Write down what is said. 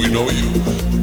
we know you.